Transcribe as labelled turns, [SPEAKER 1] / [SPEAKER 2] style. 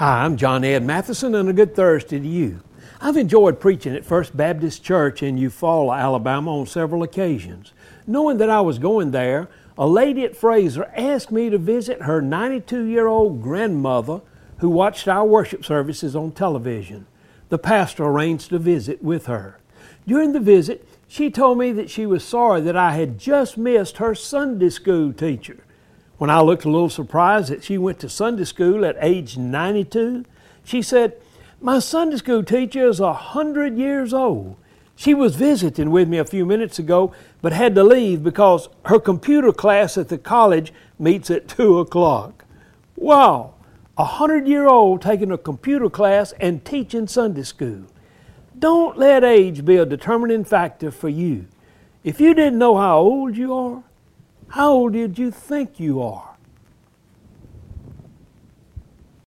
[SPEAKER 1] Hi, I'm John Ed Mathison, and a good Thursday to you. I've enjoyed preaching at First Baptist Church in Eufaula, Alabama on several occasions. Knowing that I was going there, a lady at Frazer asked me to visit her 92 year old grandmother who watched our worship services on television. The pastor arranged a visit with her. During the visit, she told me that she was sorry that I had just missed her Sunday school teacher. When I looked a little surprised that she went to Sunday school at age 92, she said, My Sunday school teacher is a hundred years old. She was visiting with me a few minutes ago, but had to leave because her computer class at the college meets at 2 o'clock. Wow! A hundred year old taking a computer class and teaching Sunday school. Don't let age be a determining factor for you. If you didn't know how old you are, how old did you think you are?